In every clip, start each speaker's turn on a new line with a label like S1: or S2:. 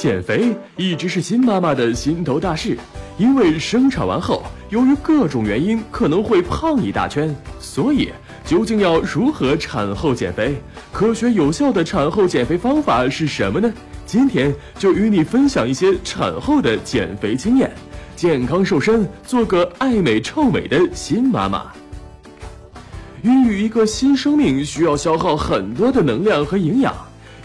S1: 减肥一直是新妈妈的心头大事，因为生产完后，由于各种原因可能会胖一大圈，所以究竟要如何产后减肥？科学有效的产后减肥方法是什么呢？今天就与你分享一些产后的减肥经验，健康瘦身，做个爱美臭美的新妈妈。孕育一个新生命需要消耗很多的能量和营养，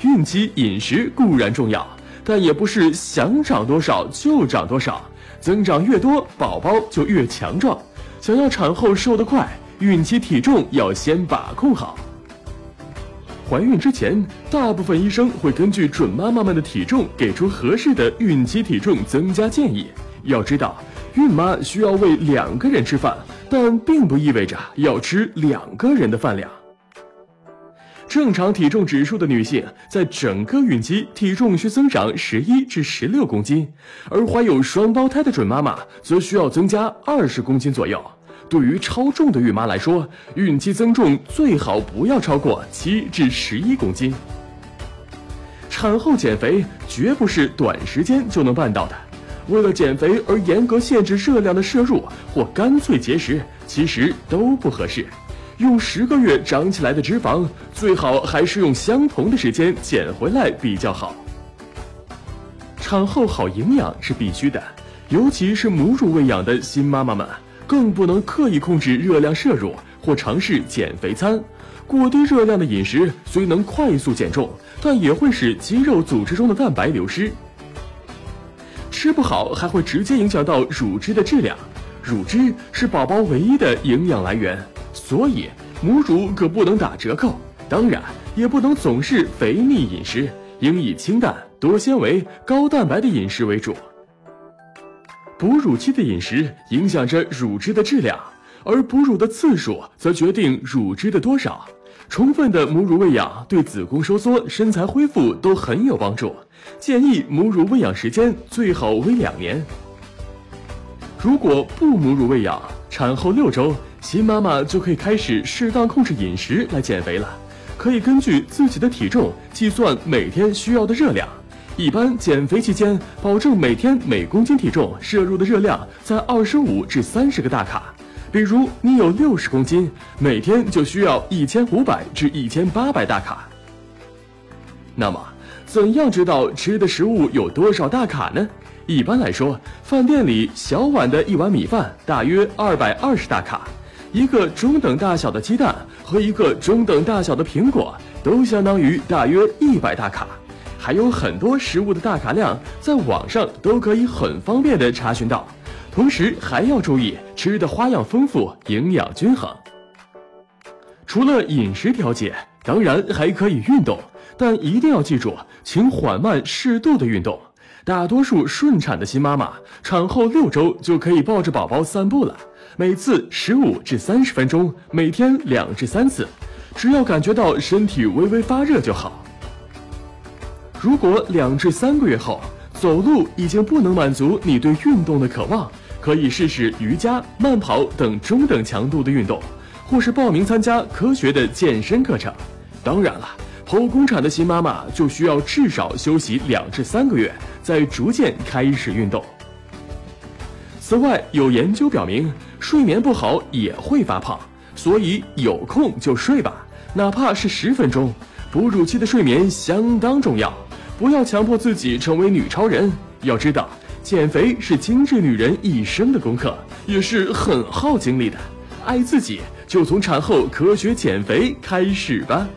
S1: 孕期饮食固然重要。但也不是想长多少就长多少，增长越多，宝宝就越强壮。想要产后瘦得快，孕期体重要先把控好。怀孕之前，大部分医生会根据准妈妈们的体重，给出合适的孕期体重增加建议。要知道，孕妈需要喂两个人吃饭，但并不意味着要吃两个人的饭量。正常体重指数的女性，在整个孕期体重需增长十一至十六公斤，而怀有双胞胎的准妈妈则需要增加二十公斤左右。对于超重的孕妈来说，孕期增重最好不要超过七至十一公斤。产后减肥绝不是短时间就能办到的，为了减肥而严格限制热量的摄入，或干脆节食，其实都不合适。用十个月长起来的脂肪，最好还是用相同的时间减回来比较好。产后好营养是必须的，尤其是母乳喂养的新妈妈们，更不能刻意控制热量摄入或尝试减肥餐。过低热量的饮食虽能快速减重，但也会使肌肉组织中的蛋白流失。吃不好还会直接影响到乳汁的质量，乳汁是宝宝唯一的营养来源。所以母乳可不能打折扣，当然也不能总是肥腻饮食，应以清淡、多纤维、高蛋白的饮食为主。哺乳期的饮食影响着乳汁的质量，而哺乳的次数则决定乳汁的多少。充分的母乳喂养对子宫收缩、身材恢复都很有帮助，建议母乳喂养时间最好为两年。如果不母乳喂养，产后六周。新妈妈就可以开始适当控制饮食来减肥了，可以根据自己的体重计算每天需要的热量。一般减肥期间，保证每天每公斤体重摄入的热量在二十五至三十个大卡。比如你有六十公斤，每天就需要一千五百至一千八百大卡。那么，怎样知道吃的食物有多少大卡呢？一般来说，饭店里小碗的一碗米饭大约二百二十大卡。一个中等大小的鸡蛋和一个中等大小的苹果都相当于大约一百大卡，还有很多食物的大卡量在网上都可以很方便的查询到。同时还要注意吃的花样丰富，营养均衡。除了饮食调节，当然还可以运动，但一定要记住，请缓慢适度的运动。大多数顺产的新妈妈产后六周就可以抱着宝宝散步了。每次十五至三十分钟，每天两至三次，只要感觉到身体微微发热就好。如果两至三个月后走路已经不能满足你对运动的渴望，可以试试瑜伽、慢跑等中等强度的运动，或是报名参加科学的健身课程。当然了，剖宫产的新妈妈就需要至少休息两至三个月，再逐渐开始运动。此外，有研究表明。睡眠不好也会发胖，所以有空就睡吧，哪怕是十分钟。哺乳期的睡眠相当重要，不要强迫自己成为女超人。要知道，减肥是精致女人一生的功课，也是很耗精力的。爱自己，就从产后科学减肥开始吧。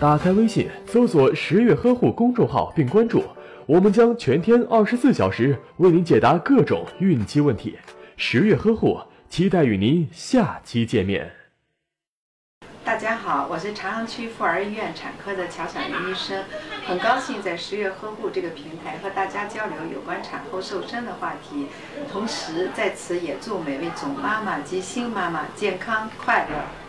S1: 打开微信，搜索“十月呵护”公众号并关注，我们将全天二十四小时为您解答各种孕期问题。十月呵护，期待与您下期见面。
S2: 大家好，我是朝阳区妇儿医院产科的乔小玲医生，很高兴在十月呵护这个平台和大家交流有关产后瘦身的话题，同时在此也祝每位准妈妈及新妈妈健康快乐。